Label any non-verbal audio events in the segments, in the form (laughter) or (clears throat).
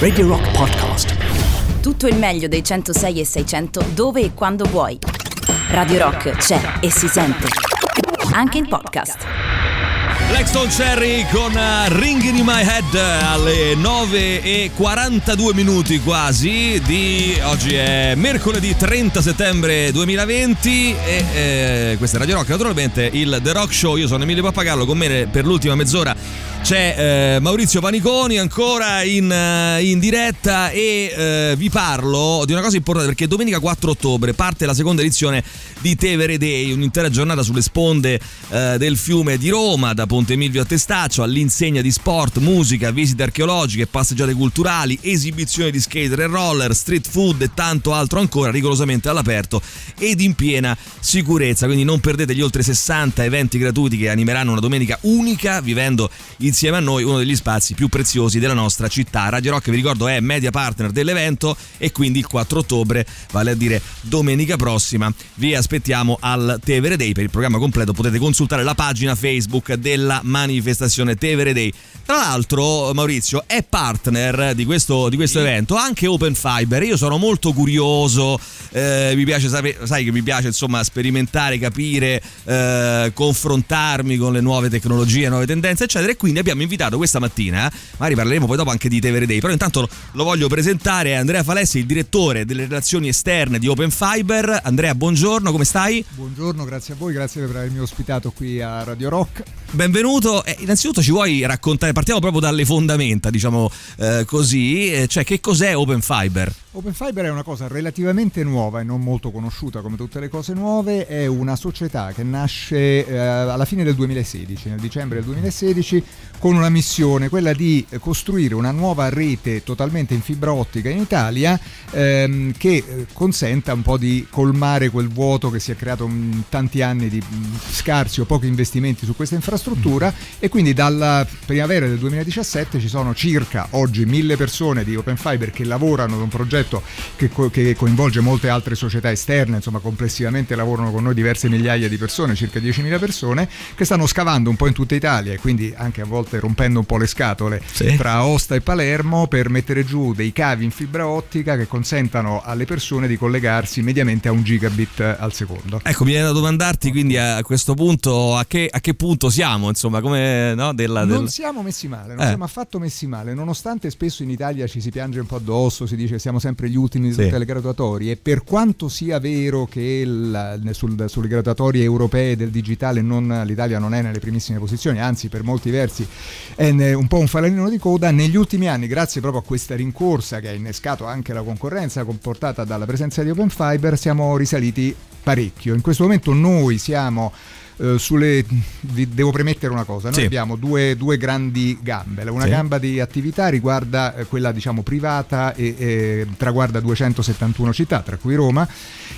Radio Rock Podcast. Tutto il meglio dei 106 e 600 dove e quando vuoi. Radio Rock c'è e si sente. Anche in podcast. Blackstone Cherry con uh, Ringing in My Head alle 9 e 42 minuti quasi di oggi è mercoledì 30 settembre 2020 e eh, questa è Radio Rock naturalmente il The Rock Show io sono Emilio Pappagallo con me per l'ultima mezz'ora c'è eh, Maurizio Paniconi ancora in, uh, in diretta e eh, vi parlo di una cosa importante perché domenica 4 ottobre parte la seconda edizione di Tevere Day, un'intera giornata sulle sponde eh, del fiume di Roma, da Ponte Milvio a Testaccio, all'insegna di sport, musica, visite archeologiche, passeggiate culturali, esibizioni di skater e roller, street food e tanto altro ancora rigorosamente all'aperto ed in piena sicurezza. Quindi non perdete gli oltre 60 eventi gratuiti che animeranno una domenica unica, vivendo insieme a noi uno degli spazi più preziosi della nostra città. Radio Rock, vi ricordo, è media partner dell'evento e quindi il 4 ottobre, vale a dire domenica prossima, vi aspettiamo al Tevere Day. Per il programma completo potete consultare la pagina Facebook della manifestazione Tevere Day. Tra l'altro, Maurizio è partner di questo, di questo evento anche Open Fiber. Io sono molto curioso, eh, mi piace sapere, sai che mi piace insomma sperimentare, capire, eh, confrontarmi con le nuove tecnologie, nuove tendenze, eccetera. E quindi abbiamo invitato questa mattina, magari parleremo poi dopo anche di Tevere Day, però intanto lo voglio presentare Andrea Falessi, il direttore delle relazioni esterne di Open Fiber. Andrea, buongiorno, come stai? Buongiorno, grazie a voi, grazie per avermi ospitato qui a Radio Rock. Benvenuto. Eh, innanzitutto ci vuoi raccontare, partiamo proprio dalle fondamenta, diciamo eh, così, eh, cioè che cos'è Open Fiber? Open Fiber è una cosa relativamente nuova e non molto conosciuta come tutte le cose nuove, è una società che nasce eh, alla fine del 2016, nel dicembre del 2016, con una missione, quella di costruire una nuova rete totalmente in fibra ottica in Italia ehm, che eh, consenta un po' di colmare quel vuoto che si è creato in tanti anni di scarsi o pochi investimenti su questa infrastruttura. E quindi dalla primavera del 2017 ci sono circa oggi mille persone di Open Fiber che lavorano ad un progetto che, co- che, coinvolge molte altre società esterne, insomma complessivamente lavorano con noi diverse migliaia di persone, circa 10.000 persone, che stanno scavando un po' in tutta Italia e quindi anche a volte rompendo un po' le scatole sì. tra Osta e Palermo per mettere giù dei cavi in fibra ottica che consentano alle persone di collegarsi mediamente a un gigabit al secondo. Ecco, mi viene da domandarti quindi a questo punto a che, a che punto siamo, insomma, come no, della, del... Non siamo messi male, non eh. siamo affatto messi male, nonostante spesso in Italia ci si piange un po' addosso, si dice che siamo sempre gli ultimi di tutte le graduatorie e per quanto sia vero che il, sul, sulle graduatorie europee del digitale non, l'Italia non è nelle primissime posizioni, anzi per molti versi è un po' un falanino di coda, negli ultimi anni grazie proprio a questa rincorsa che ha innescato anche la concorrenza comportata dalla presenza di Open Fiber siamo risaliti parecchio. In questo momento noi siamo eh, sulle, devo premettere una cosa, noi sì. abbiamo due, due, grandi gambe, una sì. gamba di attività riguarda eh, quella diciamo privata e, e, traguarda 271 città, tra cui Roma,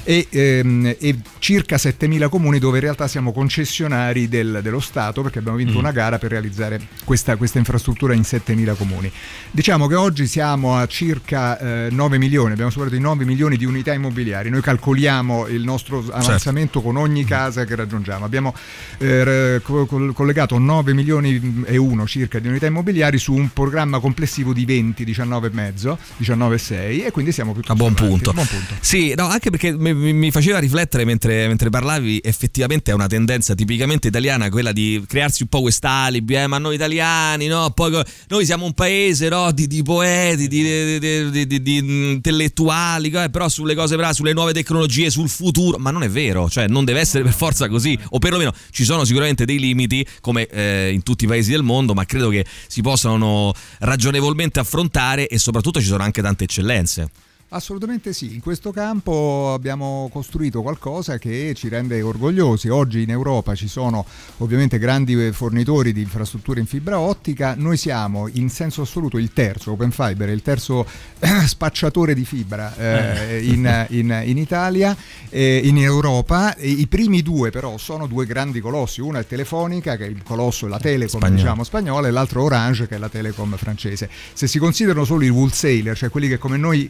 e, ehm, e circa 7.000 comuni dove in realtà siamo concessionari del, dello Stato perché abbiamo vinto mm. una gara per realizzare questa, questa, infrastruttura in 7.000 comuni. Diciamo che oggi siamo a circa eh, 9 milioni, abbiamo superato i 9 milioni di unità immobiliari, noi calcoliamo il nostro certo. avanzamento certo. con ogni casa che raggiungiamo. Abbiamo eh, collegato 9 milioni e uno circa di unità immobiliari su un programma complessivo di 20, 19,5, 19,6 e quindi siamo più a buon punto. buon punto. Sì, no, anche perché mi, mi faceva riflettere mentre, mentre, parlavi, effettivamente è una tendenza tipicamente italiana quella di crearsi un po' quest'alibi, eh, ma noi italiani, no? Poi noi siamo un paese no? di, di, poeti, di, di, di intellettuali, eh, però sulle cose, sulle nuove tecnologie, sul futuro, ma non è vero, cioè non deve essere per forza così, o perlomeno perlomeno ci sono sicuramente dei limiti come eh, in tutti i paesi del mondo, ma credo che si possano ragionevolmente affrontare e soprattutto ci sono anche tante eccellenze. Assolutamente sì, in questo campo abbiamo costruito qualcosa che ci rende orgogliosi. Oggi in Europa ci sono ovviamente grandi fornitori di infrastrutture in fibra ottica, noi siamo in senso assoluto il terzo, Open Fiber è il terzo (coughs) spacciatore di fibra eh, eh. in, in, in, Italia, eh, in Europa. I primi due però sono due grandi colossi, una è Telefonica che è il colosso, la Telecom Spagnolo. diciamo spagnola e l'altro Orange che è la Telecom francese. Se si considerano solo i wholesaler, cioè quelli che come noi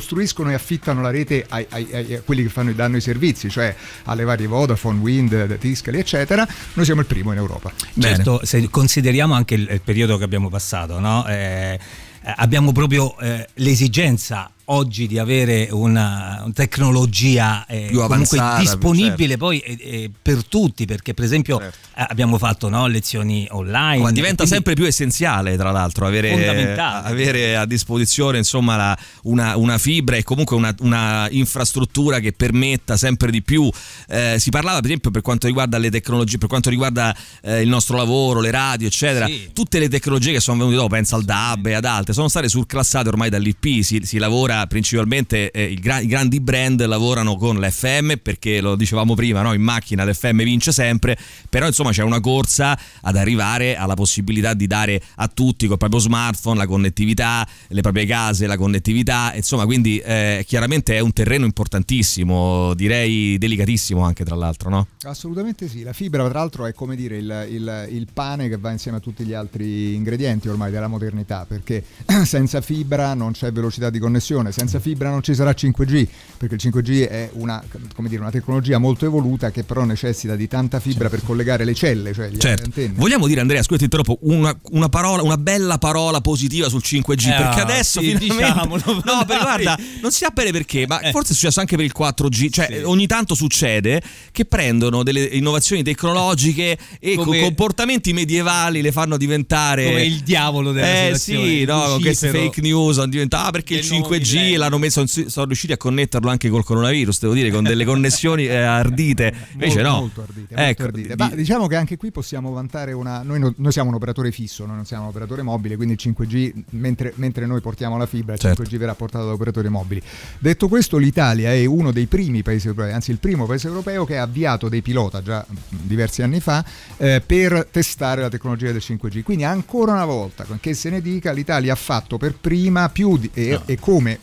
costruiscono e affittano la rete ai, ai, ai, a quelli che fanno, danno i servizi, cioè alle varie Vodafone, Wind, Tiscali, eccetera, noi siamo il primo in Europa. Certo, se consideriamo anche il, il periodo che abbiamo passato, no? Eh, eh, abbiamo proprio eh, l'esigenza oggi di avere una, una tecnologia eh, più avanzata, disponibile certo. poi eh, eh, per tutti, perché per esempio certo. Eh, abbiamo fatto no, lezioni online. Ma diventa sempre più essenziale, tra l'altro, avere, avere a disposizione insomma, la, una, una, fibra e comunque una, una, infrastruttura che permetta sempre di più. Eh, si parlava, per esempio, per quanto riguarda le tecnologie, per quanto riguarda eh, il nostro lavoro, le radio, eccetera, sì. tutte le tecnologie che sono venute dopo, pensa al DAB e ad altre, sono state surclassate ormai dall'IP. Si, si lavora principalmente eh, i, gra- i, grandi brand lavorano con l'FM perché lo dicevamo prima, no? in macchina l'FM vince sempre, però insomma c'è una corsa ad arrivare alla possibilità di dare a tutti col proprio smartphone la connettività, le proprie case, la connettività, insomma quindi eh, chiaramente è un terreno importantissimo, direi delicatissimo anche tra l'altro. No? Assolutamente sì, la fibra tra l'altro è come dire il, il, il pane che va insieme a tutti gli altri ingredienti ormai della modernità perché (clears throat) senza fibra non c'è velocità di connessione connessione, senza fibra non ci sarà 5G, perché il 5G è una, dire, una tecnologia molto evoluta che però necessita di tanta fibra certo. per collegare le celle, cioè certo. antenne. Vogliamo dire Andrea, scusa ti interrompo, una, una, parola, una bella parola positiva sul 5G, eh, perché adesso sì, finalmente... Diciamolo, (laughs) no, perché guarda, non si sa bene perché, ma eh. forse è successo anche per il 4G, cioè sì. ogni tanto succede che prendono delle innovazioni tecnologiche e come, comportamenti medievali le fanno diventare... Come il diavolo della Eh sì, no, queste fake news hanno diventato, ah perché il 5G l'hanno messo, sono riusciti a connetterlo anche col coronavirus, devo dire, con delle connessioni eh, ardite. (laughs) Invece molto, no. Molto ardite, molto ecco, ardite. Ma diciamo che anche qui possiamo vantare una... Noi, noi, siamo un operatore fisso, noi non siamo un operatore mobile, quindi il 5G, mentre, mentre noi portiamo la fibra, il certo. 5G verrà portato da operatori mobili. Detto questo, l'Italia è uno dei primi paesi europei, anzi il primo paese europeo che ha avviato dei pilota già diversi anni fa eh, per testare la tecnologia del 5G. Quindi ancora una volta, che se ne dica, l'Italia ha fatto per prima più di, e, no. e come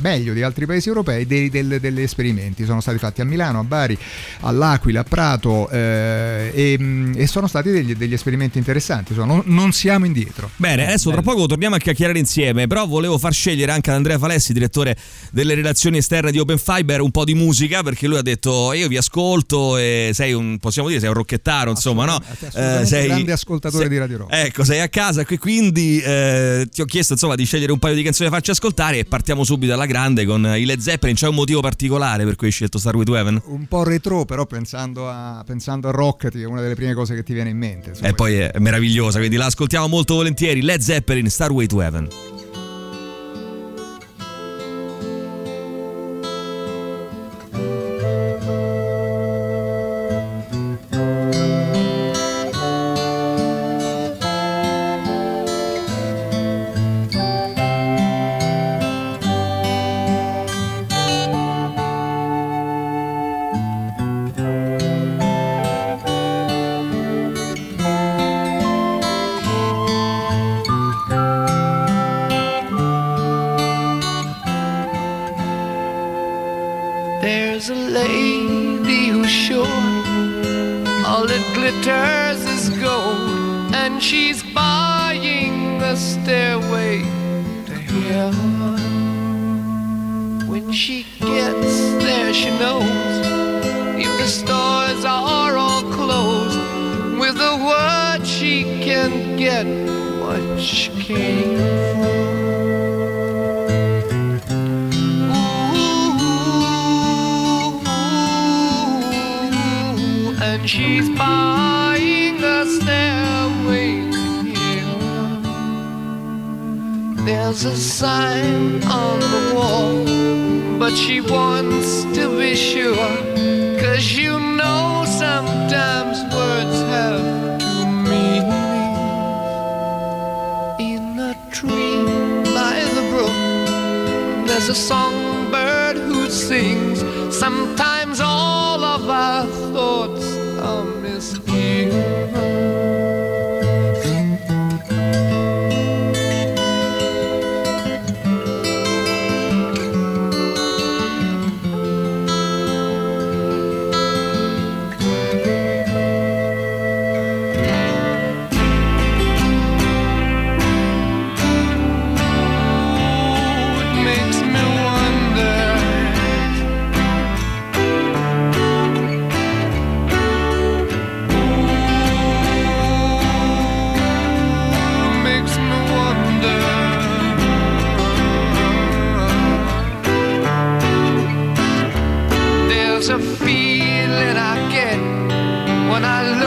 meglio di altri paesi europei dei, dei, degli esperimenti. Sono stati fatti a Milano, a Bari, all'Aquila, a Prato eh, e, e, sono stati degli, degli esperimenti interessanti. Insomma, non, non, siamo indietro. Bene, adesso tra poco torniamo a chiacchierare insieme, però volevo far scegliere anche ad Andrea Falessi, direttore delle relazioni esterne di Open Fiber, un po' di musica perché lui ha detto io vi ascolto e sei un, possiamo dire, sei un rocchettaro, insomma, no? Eh, sei un grande ascoltatore sei, di Radio Rock. Ecco, sei a casa qui, quindi eh, ti ho chiesto insomma di scegliere un paio di canzoni da farci ascoltare e partiamo subito alla grande con i Led Zeppelin. C'è un motivo particolare per cui hai scelto Star With Heaven? Un po' retro, però pensando a, pensando a Rocket è una delle prime cose che ti viene in mente. E poi è meravigliosa, quindi la ascoltiamo molto volentieri. Led Zeppelin, Star Way to Heaven. She's buying a stairway here. There's a sign on the wall, but she wants to be sure. Cause you know sometimes words have to mean. In a tree by the brook, there's a song. There's a feeling I get when I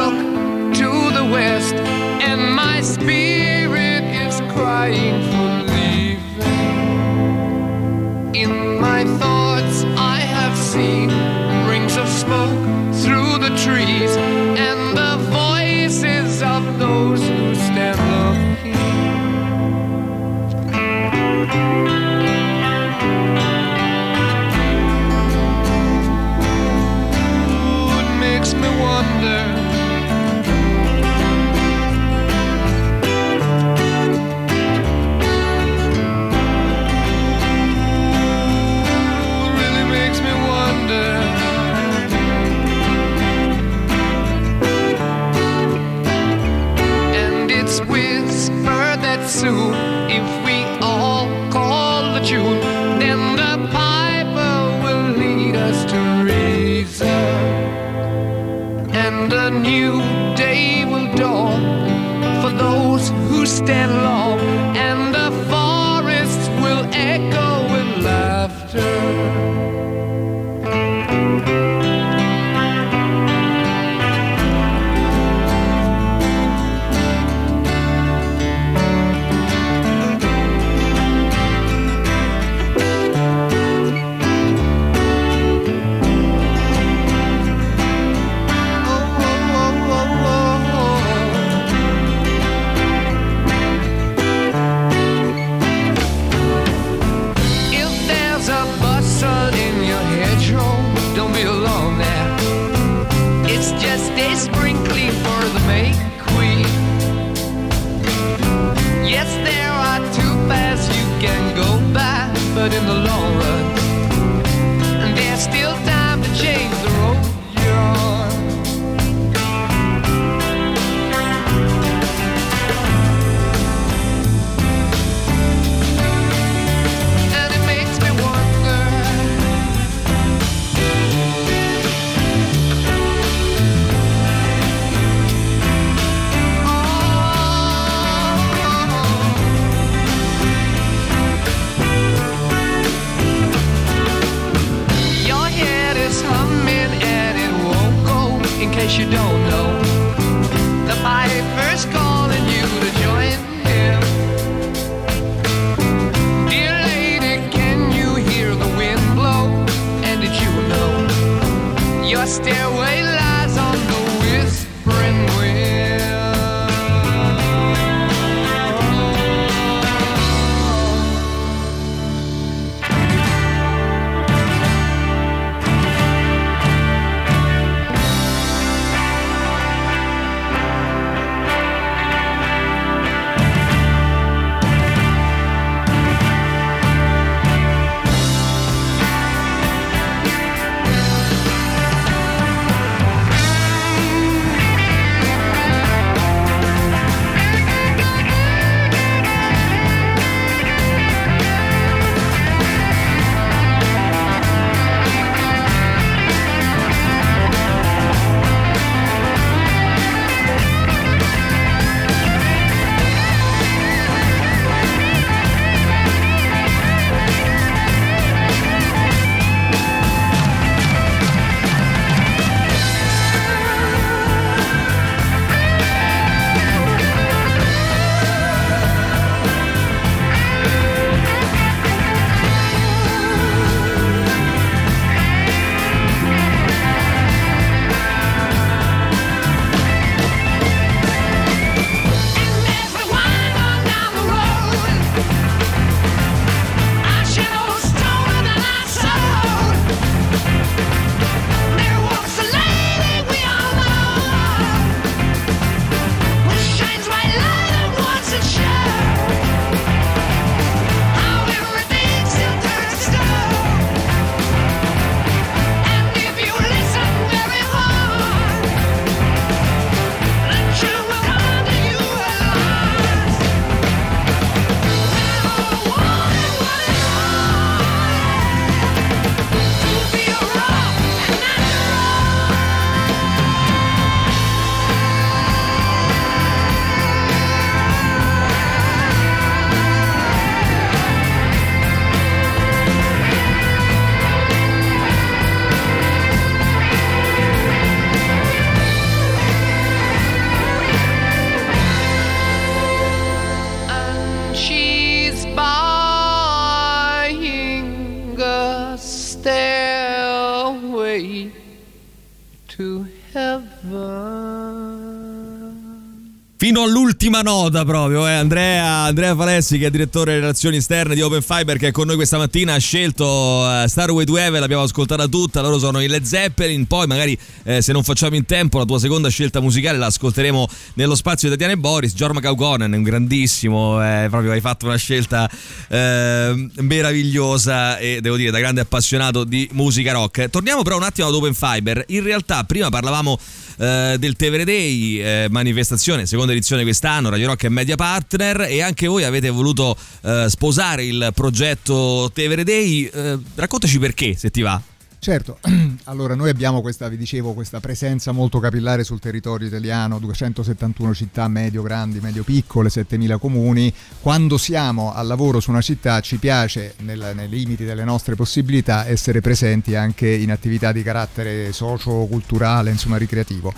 L'ultima nota proprio, eh. Andrea, Andrea Falessi che è direttore delle relazioni esterne di Open Fiber che è con noi questa mattina ha scelto uh, Starway to Heaven, l'abbiamo ascoltata tutta, loro sono i Led Zeppelin, poi magari eh, se non facciamo in tempo la tua seconda scelta musicale la ascolteremo nello spazio di Tatiana e Boris, Jorma Kaukonen un grandissimo, eh, proprio hai fatto una scelta eh, meravigliosa e devo dire da grande appassionato di musica rock. Torniamo però un attimo ad Open Fiber, in realtà prima parlavamo eh, del Tevere Day, eh, manifestazione, seconda edizione quest'anno, Radio Rock e Media Partner e anche voi avete voluto eh, sposare il progetto Tevere Day. Eh, raccontaci perché, se ti va. Certo, (clears throat) allora noi abbiamo questa, vi dicevo, questa presenza molto capillare sul territorio italiano, 271 città medio-grandi, medio-piccole, 7000 comuni. Quando siamo al lavoro su una città ci piace, nel, nei limiti delle nostre possibilità, essere presenti anche in attività di carattere socio-culturale, insomma ricreativo.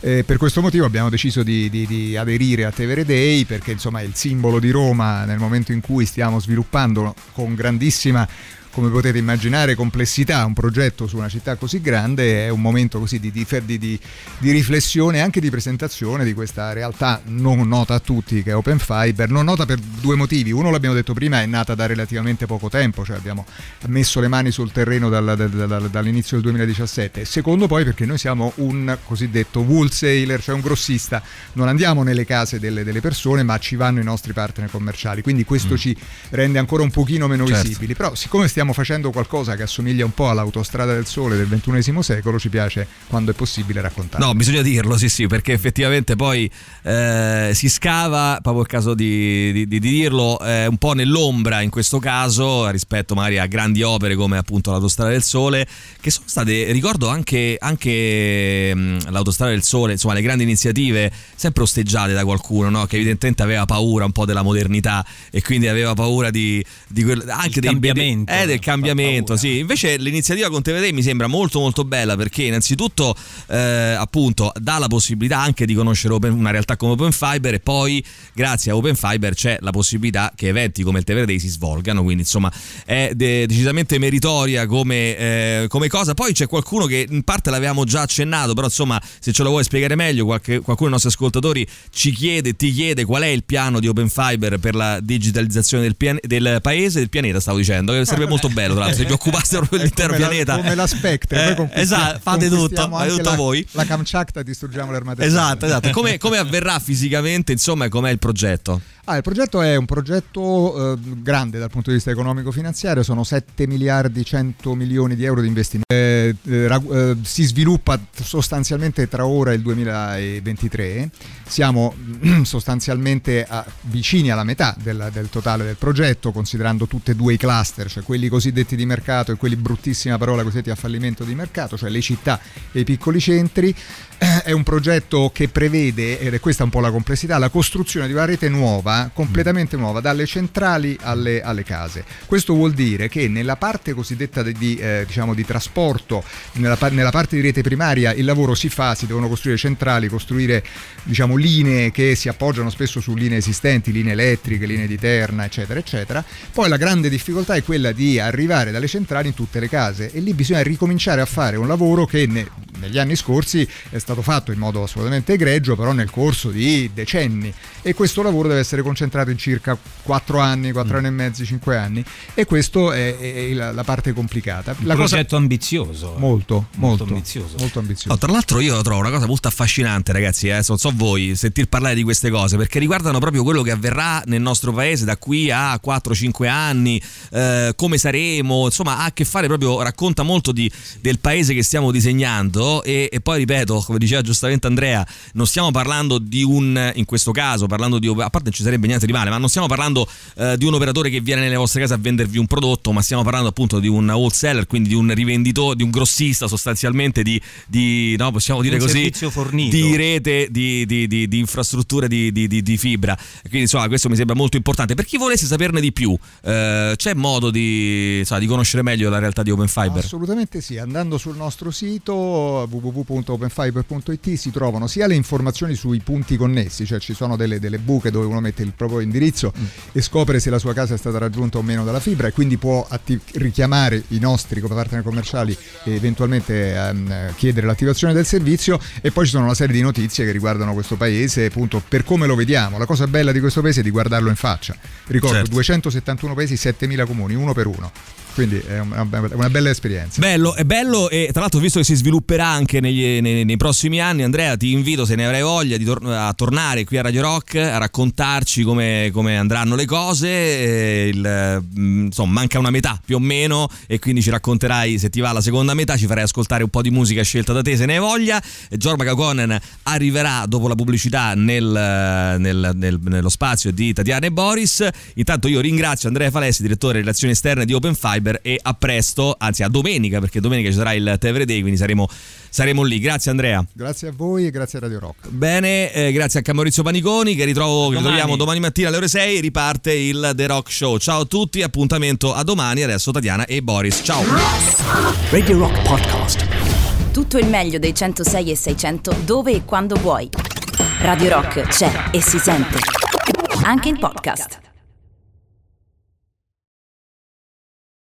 Eh, per questo motivo abbiamo deciso di, di, di, aderire a Tevere Day perché insomma è il simbolo di Roma nel momento in cui stiamo sviluppando con grandissima come potete immaginare, complessità, un progetto su una città così grande è un momento così di, di, di, di riflessione e anche di presentazione di questa realtà non nota a tutti che è Open Fiber, non nota per due motivi, uno l'abbiamo detto prima è nata da relativamente poco tempo, cioè abbiamo messo le mani sul terreno dal, dal, dal, dall'inizio del 2017, secondo poi perché noi siamo un cosiddetto wholesaler, cioè un grossista, non andiamo nelle case delle, delle persone ma ci vanno i nostri partner commerciali, quindi questo mm. ci rende ancora un pochino meno certo. visibili, però siccome stiamo stiamo facendo qualcosa che assomiglia un po' all'autostrada del sole del XXI secolo, ci piace quando è possibile raccontare. No, bisogna dirlo, sì, sì, perché effettivamente poi eh, si scava, proprio il caso di, di, di dirlo, eh, un po' nell'ombra in questo caso rispetto magari a grandi opere come appunto l'autostrada del sole, che sono state, ricordo anche, anche mh, l'autostrada del sole, insomma le grandi iniziative sempre osteggiate da qualcuno, no? che evidentemente aveva paura un po' della modernità e quindi aveva paura di, di quel, anche dei cambiamento. Eh, del cambiamento, sì. Invece l'iniziativa con TVD mi sembra molto molto bella perché innanzitutto eh, appunto dà la possibilità anche di conoscere open, una realtà come Open Fiber e poi grazie a Open Fiber c'è la possibilità che eventi come il Day si svolgano, quindi insomma è de- decisamente meritoria come, eh, come, cosa. Poi c'è qualcuno che in parte l'avevamo già accennato, però insomma se ce lo vuoi spiegare meglio, qualche, qualcuno dei nostri ascoltatori ci chiede, ti chiede qual è il piano di Open Fiber per la digitalizzazione del, pian- del paese, del pianeta, stavo dicendo, che sarebbe molto (laughs) bello, tra l'altro, se vi occupaste proprio (laughs) dell'intero pianeta. come la Spectre, eh, esatto, fate tutto, fate tutto la, voi. La Kamchatka distruggiamo l'armata. Esatto, esatto. Come, come avverrà fisicamente, insomma, e com'è il progetto? Ah, il progetto è un progetto eh, grande dal punto di vista economico-finanziario, sono 7 miliardi 100 milioni di euro di investimento. Eh, eh, eh, si sviluppa sostanzialmente tra ora e il 2023, siamo (clears throat) sostanzialmente a, vicini alla metà del, del, totale del progetto, considerando tutti e due i cluster, cioè quelli cosiddetti di mercato e quelli bruttissima parola cosiddetti a fallimento di mercato, cioè le città e i piccoli centri. (clears throat) È un progetto che prevede, ed è questa un po' la complessità, la costruzione di una rete nuova completamente nuova, dalle centrali alle, alle, case. Questo vuol dire che nella parte cosiddetta di, di, eh, diciamo di trasporto, nella, nella, parte di rete primaria, il lavoro si fa, si devono costruire centrali, costruire diciamo, linee che si appoggiano spesso su linee esistenti, linee elettriche, linee di terna, eccetera, eccetera. Poi la grande difficoltà è quella di arrivare dalle centrali in tutte le case e lì bisogna ricominciare a fare un lavoro che ne, negli anni scorsi è stato fatto in modo assolutamente egregio, però nel corso di decenni e questo lavoro deve essere concentrato in circa 4 anni, 4 mm. anni e mezzo, 5 anni e questa è, è, la, la, parte complicata. Un la progetto cosa... ambizioso. Molto, molto, molto ambizioso. Molto ambizioso. Oh, tra l'altro io trovo una cosa molto affascinante ragazzi, eh? non so voi, sentir parlare di queste cose perché riguardano proprio quello che avverrà nel nostro paese da qui a 4-5 anni, eh, come saremo, insomma ha a che fare proprio, racconta molto di, del paese che stiamo disegnando e, e poi ripeto, come diceva giustamente Andrea, non stiamo parlando di un, in questo caso, parlando di, a parte ci sarebbe niente di male, ma non stiamo parlando eh, di un operatore che viene nelle vostre case a vendervi un prodotto, ma stiamo parlando appunto di un wholesaler, quindi di un rivenditore, di un grossista sostanzialmente di, di no, possiamo dire un così, di rete, di, di, di infrastrutture di, fibra. Quindi insomma questo mi sembra molto importante. Per chi volesse saperne di più, eh, c'è modo di, insomma, di conoscere meglio la realtà di Open Fiber? Assolutamente sì, andando sul nostro sito www.openfiber.it si trovano sia le informazioni sui punti connessi, cioè ci sono delle, delle buche dove uno mette il proprio indirizzo mm. e scopre se la sua casa è stata raggiunta o meno dalla fibra e quindi può attiv- richiamare i nostri come partner commerciali e eventualmente ehm, chiedere l'attivazione del servizio e poi ci sono una serie di notizie che riguardano questo paese appunto per come lo vediamo. La cosa bella di questo paese è di guardarlo in faccia. Ricordo certo. 271 paesi, 7000 comuni, uno per uno. Quindi è una, una, bella esperienza. Bello, è bello e tra l'altro visto che si svilupperà anche negli, nei, nei, prossimi anni, Andrea ti invito se ne avrai voglia tor- a tornare qui a Radio Rock a raccontarci come, come andranno le cose, il, mm, insomma manca una metà più o meno e quindi ci racconterai se ti va la seconda metà, ci farai ascoltare un po' di musica scelta da te se ne hai voglia. Giorma Kakonen arriverà dopo la pubblicità nel, nel, nel, nello spazio di Tatiana e Boris. Intanto io ringrazio Andrea Falessi, direttore relazioni esterne di Open Fiber e a presto, anzi a domenica perché domenica ci sarà il Tevere Day, quindi saremo, saremo lì. Grazie Andrea. Grazie a voi e grazie a Radio Rock. Bene, eh, grazie anche a Maurizio Paniconi che, ritrovo, che ritroviamo domani mattina alle ore 6, riparte il The Rock Show. Ciao a tutti, appuntamento a domani, adesso Tatiana e Boris. Ciao. Radio Rock Podcast. Tutto il meglio dei 106 e 600 dove e quando vuoi. Radio Rock c'è e si sente. Anche in podcast.